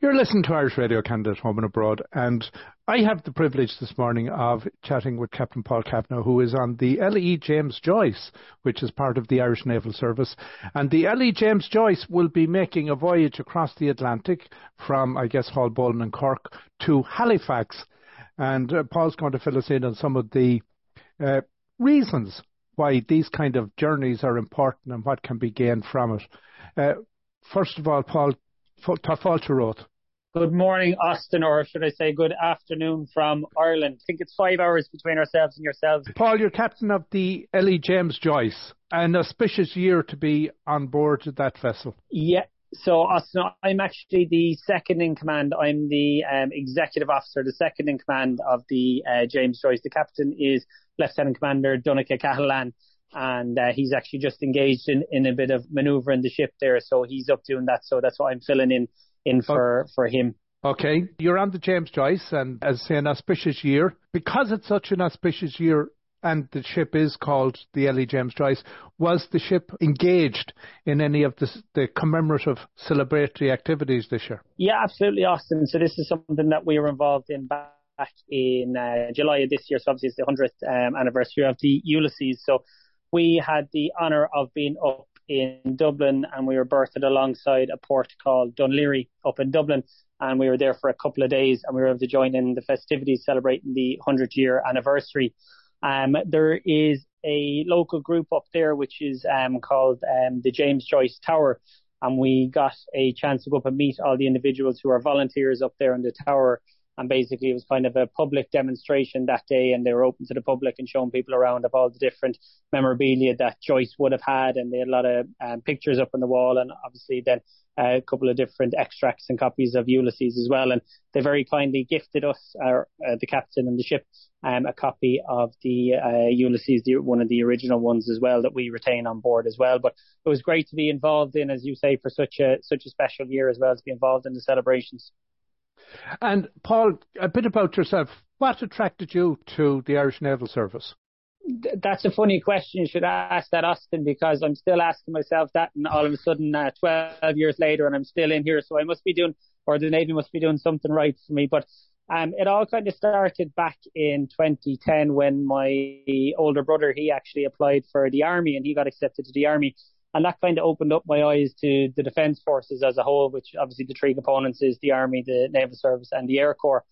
You're listening to Irish Radio Canada Home and Abroad, and I have the privilege this morning of chatting with Captain Paul Kavanagh, who is on the LE James Joyce, which is part of the Irish Naval Service. And the LE James Joyce will be making a voyage across the Atlantic from, I guess, Haulbowline and Cork to Halifax. And uh, Paul's going to fill us in on some of the uh, reasons why these kind of journeys are important and what can be gained from it. Uh, first of all, Paul, Tafalcha Good morning, Austin, or should I say good afternoon from Ireland. I think it's five hours between ourselves and yourselves. Paul, you're captain of the LE James Joyce. An auspicious year to be on board that vessel. Yeah. So, Austin, I'm actually the second in command. I'm the um, executive officer, the second in command of the uh, James Joyce. The captain is Lieutenant Commander Donncha Cahalane and uh, he's actually just engaged in, in a bit of manoeuvring the ship there, so he's up doing that. So that's why I'm filling in in for for him. Okay, you're on the James Joyce, and as say an auspicious year because it's such an auspicious year. And the ship is called the LE James Joyce. Was the ship engaged in any of the, the commemorative celebratory activities this year? Yeah, absolutely, Austin. So this is something that we were involved in back in uh, July of this year. So obviously it's the 100th um, anniversary of the Ulysses. So we had the honour of being up in Dublin and we were berthed alongside a port called Laoghaire up in Dublin. And we were there for a couple of days and we were able to join in the festivities celebrating the 100 year anniversary. Um, there is a local group up there which is um, called um, the James Joyce Tower. And we got a chance to go up and meet all the individuals who are volunteers up there in the tower and basically it was kind of a public demonstration that day and they were open to the public and showing people around of all the different memorabilia that Joyce would have had. And they had a lot of um, pictures up on the wall and obviously then uh, a couple of different extracts and copies of Ulysses as well. And they very kindly gifted us uh, uh, the captain and the ship um, a copy of the uh, Ulysses the, one of the original ones as well that we retain on board as well. But it was great to be involved in as you say for such a such a special year as well to be involved in the celebrations and Paul, a bit about yourself. What attracted you to the Irish Naval Service? That's a funny question. You should ask that, Austin, because I'm still asking myself that, and all of a sudden, uh, 12 years later, and I'm still in here. So I must be doing, or the Navy must be doing something right for me. But um, it all kind of started back in 2010 when my older brother he actually applied for the army and he got accepted to the army and that kind of opened up my eyes to the defence forces as a whole, which obviously the three components is the army, the naval service, and the air corps.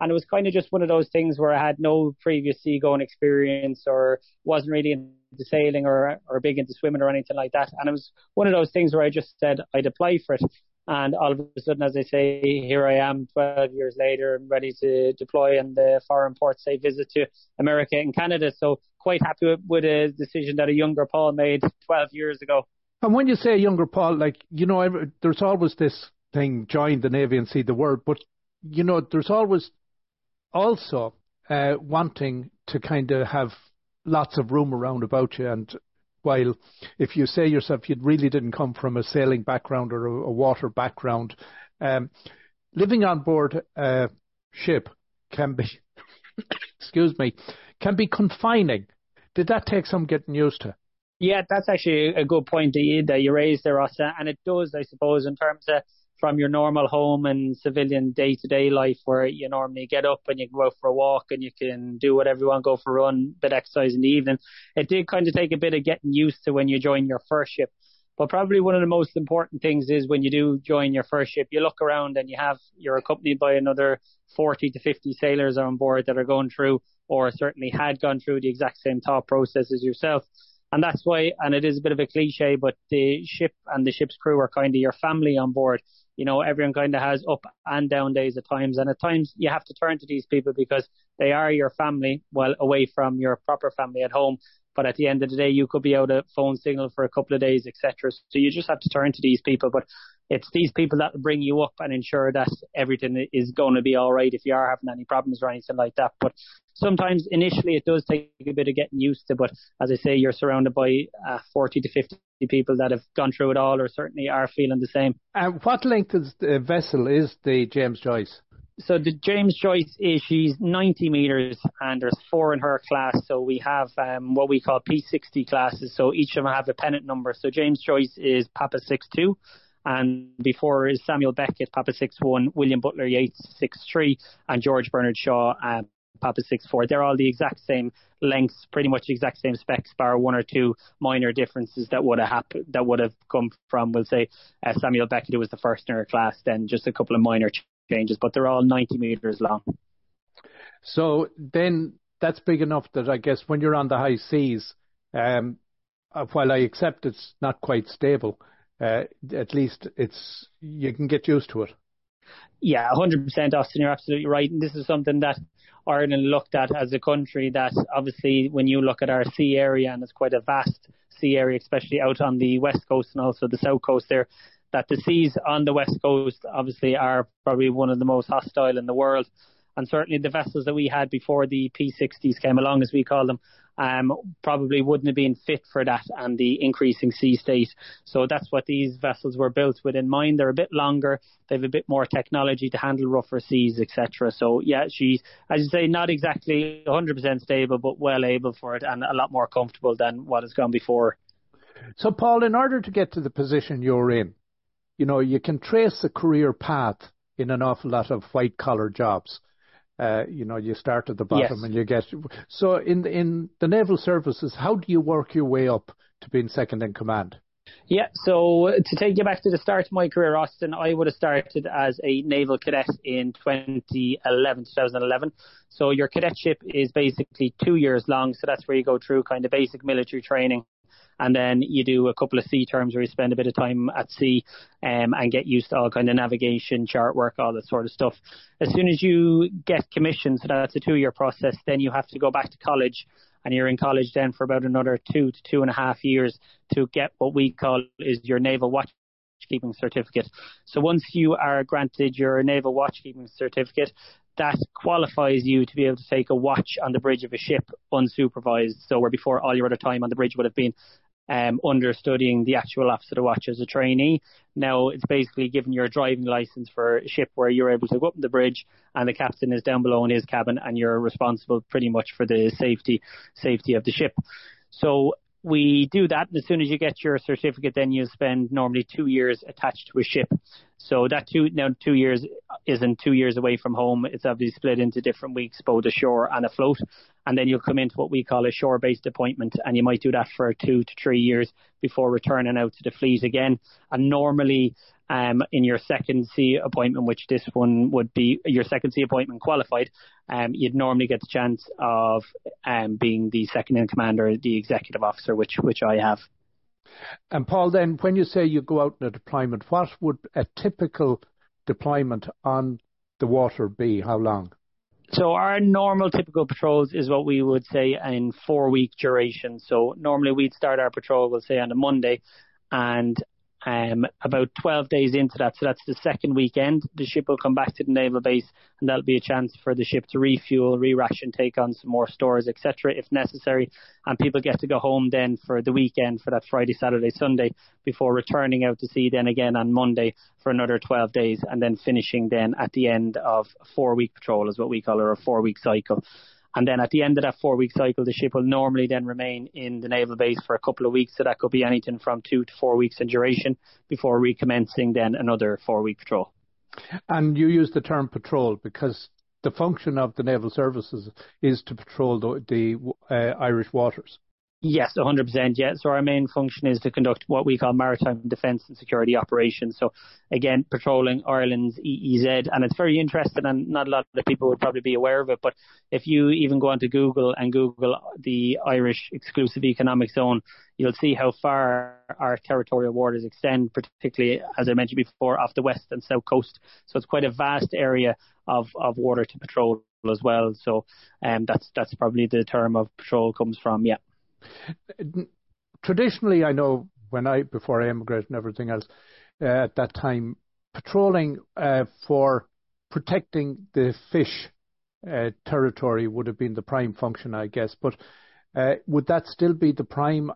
And it was kind of just one of those things where I had no previous seagoing experience or wasn't really into sailing or or big into swimming or anything like that. And it was one of those things where I just said I'd apply for it. And all of a sudden, as I say, here I am 12 years later and ready to deploy in the foreign port say visit to America and Canada. So quite happy with, a decision that a younger Paul made 12 years ago. And when you say younger Paul, like, you know, there's always this thing, join the Navy and see the world, but, you know, there's always also uh, wanting to kind of have lots of room around about you and while if you say yourself you really didn't come from a sailing background or a, a water background, um, living on board a ship can be, excuse me, can be confining. Did that take some getting used to? Yeah, that's actually a good point that you, that you raised there, Rossa. And it does, I suppose, in terms of from your normal home and civilian day to day life where you normally get up and you go out for a walk and you can do whatever you want, go for a run, bit exercise in the evening. It did kind of take a bit of getting used to when you join your first ship. But probably one of the most important things is when you do join your first ship, you look around and you have, you're accompanied by another 40 to 50 sailors on board that are going through or certainly had gone through the exact same thought process as yourself. And that's why, and it is a bit of a cliche, but the ship and the ship's crew are kind of your family on board you know, everyone kind of has up and down days at times. And at times you have to turn to these people because they are your family while away from your proper family at home. But at the end of the day, you could be out of phone signal for a couple of days, etc. So you just have to turn to these people. But it's these people that bring you up and ensure that everything is going to be all right if you are having any problems or anything like that. But sometimes initially it does take a bit of getting used to. But as I say, you're surrounded by uh, 40 to 50 people that have gone through it all or certainly are feeling the same. And uh, what length is the vessel is the James Joyce? So the James Joyce is she's 90 meters and there's four in her class. So we have um, what we call P60 classes. So each of them have a pennant number. So James Joyce is Papa 62 and before is Samuel Beckett, Papa 6-1, William Butler Yeats 6-3, and George Bernard Shaw, uh, Papa 6-4. They're all the exact same lengths, pretty much the exact same specs, bar one or two minor differences that would have happened, that would have come from, we'll say, uh, Samuel Beckett, who was the first in her class, then just a couple of minor changes, but they're all 90 metres long. So then that's big enough that I guess when you're on the high seas, um, uh, while I accept it's not quite stable, uh, at least it's you can get used to it. Yeah, 100%, Austin. You're absolutely right. And this is something that Ireland looked at as a country that obviously when you look at our sea area and it's quite a vast sea area, especially out on the west coast and also the south coast there, that the seas on the west coast obviously are probably one of the most hostile in the world. And certainly the vessels that we had before the P60s came along, as we call them, um, probably wouldn't have been fit for that and the increasing sea state. So that's what these vessels were built with in mind. They're a bit longer. They have a bit more technology to handle rougher seas, etc. So yeah, she's, as you say, not exactly 100% stable, but well able for it and a lot more comfortable than what has gone before. So Paul, in order to get to the position you're in, you know, you can trace a career path in an awful lot of white collar jobs. Uh, you know, you start at the bottom yes. and you get. So in in the naval services, how do you work your way up to being second in command? Yeah, so to take you back to the start of my career, Austin, I would have started as a naval cadet in 2011, 2011. So your cadetship is basically two years long. So that's where you go through kind of basic military training and then you do a couple of sea terms where you spend a bit of time at sea um, and get used to all kind of navigation, chart work, all that sort of stuff. As soon as you get commissioned, so that's a two-year process, then you have to go back to college, and you're in college then for about another two to two and a half years to get what we call is your naval watchkeeping certificate. So once you are granted your naval watchkeeping certificate, that qualifies you to be able to take a watch on the bridge of a ship unsupervised. So where before all your other time on the bridge would have been um, understudying the actual officer to watch as a trainee. Now it's basically giving your driving license for a ship where you're able to go up the bridge and the captain is down below in his cabin and you're responsible pretty much for the safety safety of the ship. So we do that. And as soon as you get your certificate, then you spend normally two years attached to a ship. So that two now two years isn't two years away from home. It's obviously split into different weeks, both ashore and afloat. And then you'll come into what we call a shore-based appointment, and you might do that for two to three years before returning out to the fleet again. And normally, um, in your second sea appointment, which this one would be your second sea appointment qualified, um, you'd normally get the chance of um, being the second in command or the executive officer, which which I have. And Paul, then when you say you go out in a deployment, what would a typical deployment on the water be? How long? So our normal typical patrols is what we would say in four week duration. So normally we'd start our patrol, we'll say on a Monday, and um, about 12 days into that, so that's the second weekend, the ship will come back to the naval base and that'll be a chance for the ship to refuel, re-ration, take on some more stores, etc. if necessary. And people get to go home then for the weekend for that Friday, Saturday, Sunday before returning out to sea then again on Monday for another 12 days and then finishing then at the end of a four week patrol is what we call it, or a four week cycle. And then at the end of that four week cycle, the ship will normally then remain in the naval base for a couple of weeks. So that could be anything from two to four weeks in duration before recommencing then another four week patrol. And you use the term patrol because the function of the naval services is to patrol the, the uh, Irish waters. Yes, 100%. Yeah. So our main function is to conduct what we call maritime defence and security operations. So again, patrolling Ireland's EEZ, and it's very interesting, and not a lot of people would probably be aware of it. But if you even go onto Google and Google the Irish Exclusive Economic Zone, you'll see how far our territorial waters extend, particularly as I mentioned before, off the west and south coast. So it's quite a vast area of of water to patrol as well. So um, that's that's probably the term of patrol comes from. Yeah. Traditionally, I know when I before I emigrated and everything else, uh, at that time, patrolling uh, for protecting the fish uh, territory would have been the prime function, I guess. But uh, would that still be the prime?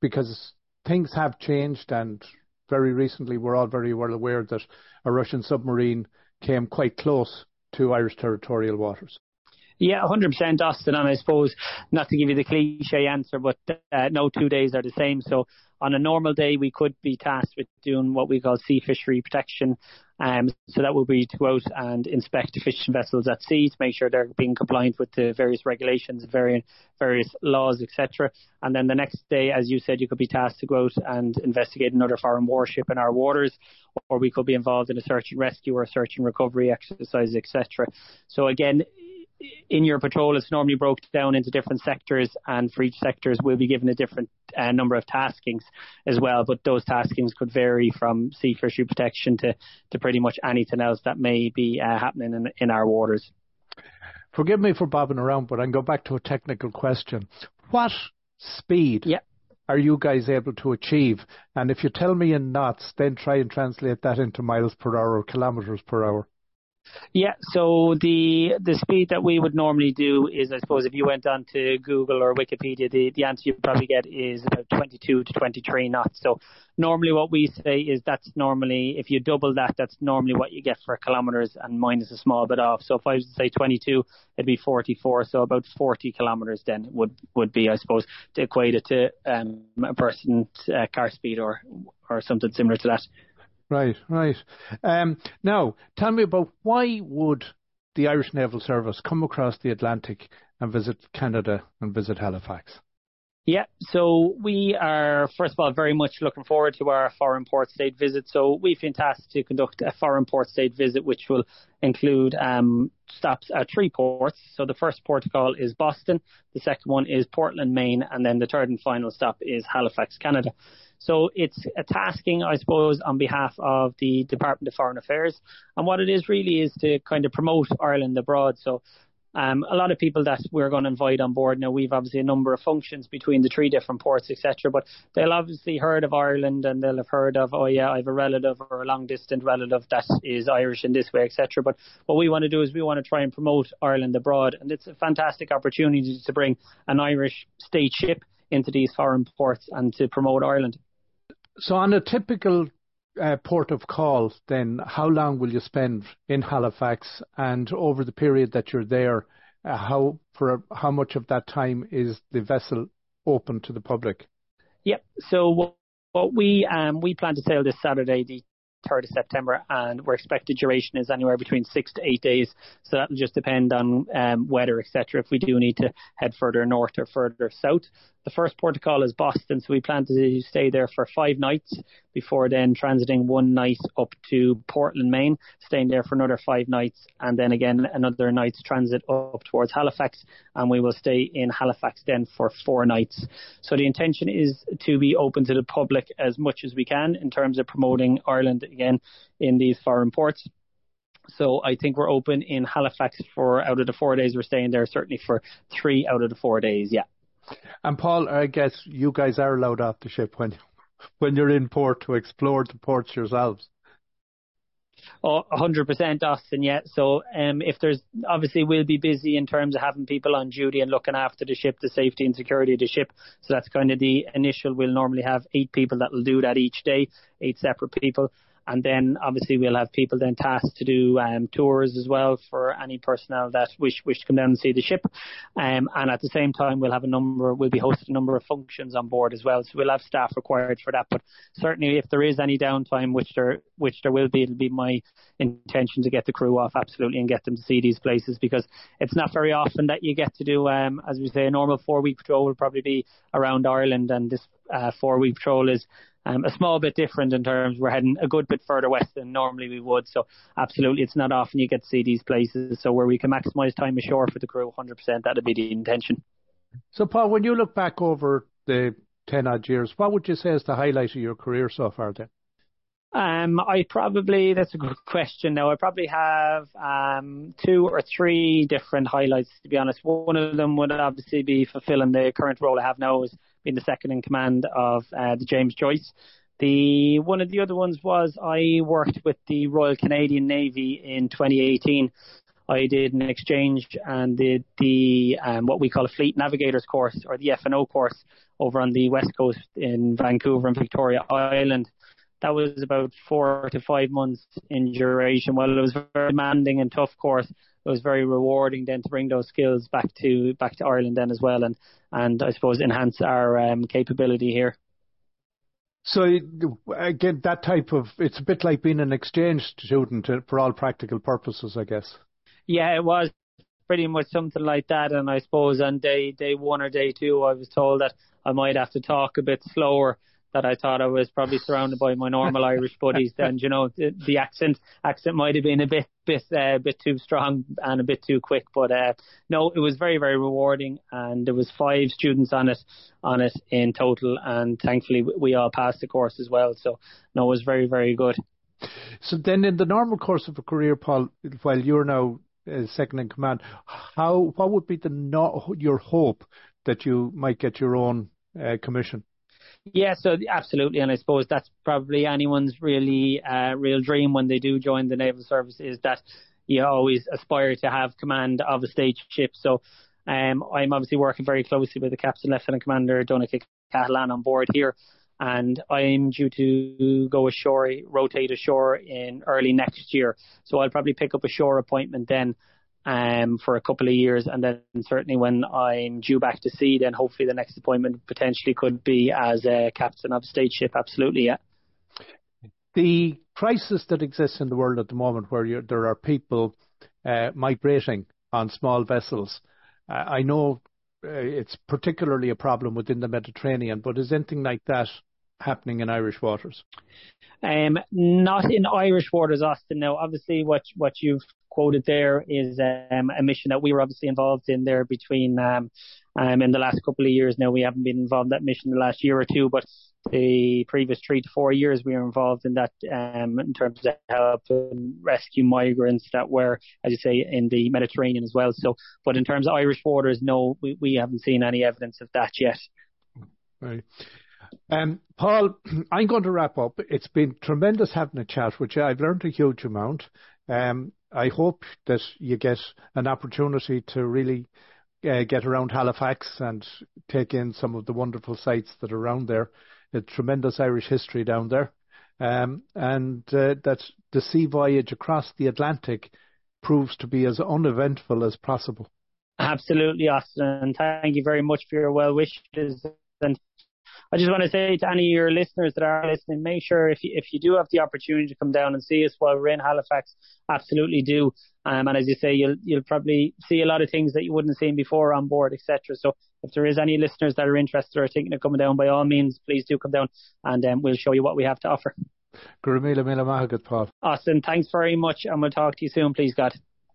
Because things have changed, and very recently we're all very well aware that a Russian submarine came quite close to Irish territorial waters. Yeah, 100% Austin. And I suppose, not to give you the cliche answer, but uh, no two days are the same. So on a normal day, we could be tasked with doing what we call sea fishery protection. Um, so that would be to go out and inspect fishing vessels at sea to make sure they're being compliant with the various regulations, various, various laws, etc. And then the next day, as you said, you could be tasked to go out and investigate another foreign warship in our waters, or we could be involved in a search and rescue or search and recovery exercise, etc. So again, in your patrol, it's normally broken down into different sectors, and for each sectors, we'll be given a different uh, number of taskings as well. But those taskings could vary from sea fishery protection to, to pretty much anything else that may be uh, happening in, in our waters. Forgive me for bobbing around, but I can go back to a technical question. What speed yeah. are you guys able to achieve? And if you tell me in knots, then try and translate that into miles per hour or kilometres per hour. Yeah, so the the speed that we would normally do is, I suppose, if you went on to Google or Wikipedia, the, the answer you'd probably get is about 22 to 23 knots. So normally what we say is that's normally, if you double that, that's normally what you get for kilometres and minus a small bit off. So if I was to say 22, it'd be 44. So about 40 kilometres then would, would be, I suppose, to equate it to um, a person's uh, car speed or, or something similar to that. Right, right. Um, now, tell me about why would the Irish Naval Service come across the Atlantic and visit Canada and visit Halifax? Yeah, so we are, first of all, very much looking forward to our foreign port state visit. So we've been tasked to conduct a foreign port state visit, which will include um, stops at three ports. So the first port call is Boston, the second one is Portland, Maine, and then the third and final stop is Halifax, Canada. So it's a tasking, I suppose, on behalf of the Department of Foreign Affairs. And what it is really is to kind of promote Ireland abroad. So um, a lot of people that we're going to invite on board now, we've obviously a number of functions between the three different ports, etc. But they'll obviously heard of Ireland and they'll have heard of, oh yeah, I have a relative or a long distant relative that is Irish in this way, etc. But what we want to do is we want to try and promote Ireland abroad, and it's a fantastic opportunity to bring an Irish state ship into these foreign ports and to promote Ireland. So on a typical uh, port of call, then how long will you spend in Halifax, and over the period that you're there, uh, how for how much of that time is the vessel open to the public? Yep. So what we um, we plan to sail this Saturday, the 3rd of September, and we're expected duration is anywhere between six to eight days. So that'll just depend on um, weather, etc. If we do need to head further north or further south, the first port of call is Boston, so we plan to stay there for five nights before then transiting one night up to Portland, Maine, staying there for another five nights, and then again another night's transit up towards Halifax, and we will stay in Halifax then for four nights. So the intention is to be open to the public as much as we can in terms of promoting Ireland again in these foreign ports. So I think we're open in Halifax for out of the four days we're staying there, certainly for three out of the four days, yeah. And Paul, I guess you guys are allowed off the ship when when you're in port to explore the ports yourselves. Oh, 100% Austin, yeah. So um, if there's obviously we'll be busy in terms of having people on duty and looking after the ship, the safety and security of the ship. So that's kind of the initial. We'll normally have eight people that will do that each day, eight separate people. And then obviously we'll have people then tasked to do um, tours as well for any personnel that wish wish to come down and see the ship. Um, and at the same time we'll have a number we'll be hosting a number of functions on board as well. So we'll have staff required for that. But certainly if there is any downtime, which there which there will be, it'll be my intention to get the crew off absolutely and get them to see these places because it's not very often that you get to do um, as we say a normal four week patrol will probably be around Ireland and this uh, four week patrol is um, a small bit different in terms we're heading a good bit further west than normally we would. So absolutely, it's not often you get to see these places. So where we can maximise time ashore for the crew, 100%, that'd be the intention. So Paul, when you look back over the 10 odd years, what would you say is the highlight of your career so far then? Um, I probably that's a good question. Now I probably have um, two or three different highlights to be honest. One of them would obviously be fulfilling the current role I have now as being the second in command of uh, the James Joyce. The one of the other ones was I worked with the Royal Canadian Navy in 2018. I did an exchange and did the um, what we call a fleet navigators course or the F&O course over on the west coast in Vancouver and Victoria Island that was about four to five months in duration. Well, it was very demanding and tough course. it was very rewarding then to bring those skills back to back to Ireland then as well, and and I suppose enhance our um, capability here. So again, that type of it's a bit like being an exchange student for all practical purposes, I guess. Yeah, it was pretty much something like that. And I suppose on day day one or day two, I was told that I might have to talk a bit slower. That I thought I was probably surrounded by my normal Irish buddies. Then you know the, the accent accent might have been a bit bit uh, bit too strong and a bit too quick. But uh, no, it was very very rewarding, and there was five students on it on it in total, and thankfully we all passed the course as well. So no, it was very very good. So then, in the normal course of a career, Paul, while you're now uh, second in command, how what would be the no, your hope that you might get your own uh, commission? Yeah, so absolutely, and I suppose that's probably anyone's really uh, real dream when they do join the naval service is that you always aspire to have command of a state ship. So um, I'm obviously working very closely with the Captain Lieutenant Commander Donncha Cahalane on board here, and I'm due to go ashore, rotate ashore in early next year. So I'll probably pick up a shore appointment then um, for a couple of years, and then certainly when I'm due back to sea, then hopefully the next appointment potentially could be as a captain of state ship. Absolutely, yeah. The crisis that exists in the world at the moment, where there are people uh, migrating on small vessels, uh, I know uh, it's particularly a problem within the Mediterranean, but is anything like that happening in Irish waters? Um, not in Irish waters, Austin. Now, obviously, what what you've quoted there is um, a mission that we were obviously involved in there between um, um, in the last couple of years. Now we haven't been involved in that mission the last year or two, but the previous three to four years we were involved in that um, in terms of helping rescue migrants that were, as you say, in the Mediterranean as well. So, but in terms of Irish waters, no, we, we haven't seen any evidence of that yet. Right. Um, Paul, I'm going to wrap up. It's been tremendous having a chat with you. I've learned a huge amount. Um, I hope that you get an opportunity to really uh, get around Halifax and take in some of the wonderful sights that are around there. A tremendous Irish history down there. Um, and uh, that the sea voyage across the Atlantic proves to be as uneventful as possible. Absolutely, Austin. Thank you very much for your well wishes and I just want to say to any of your listeners that are listening, make sure if you, if you do have the opportunity to come down and see us while we're in Halifax, absolutely do. Um, and as you say, you'll you'll probably see a lot of things that you wouldn't have seen before on board, etc. So if there is any listeners that are interested or thinking of coming down, by all means, please do come down and um, we'll show you what we have to offer. Paul. Austin, thanks very much, and we'll talk to you soon, please, God.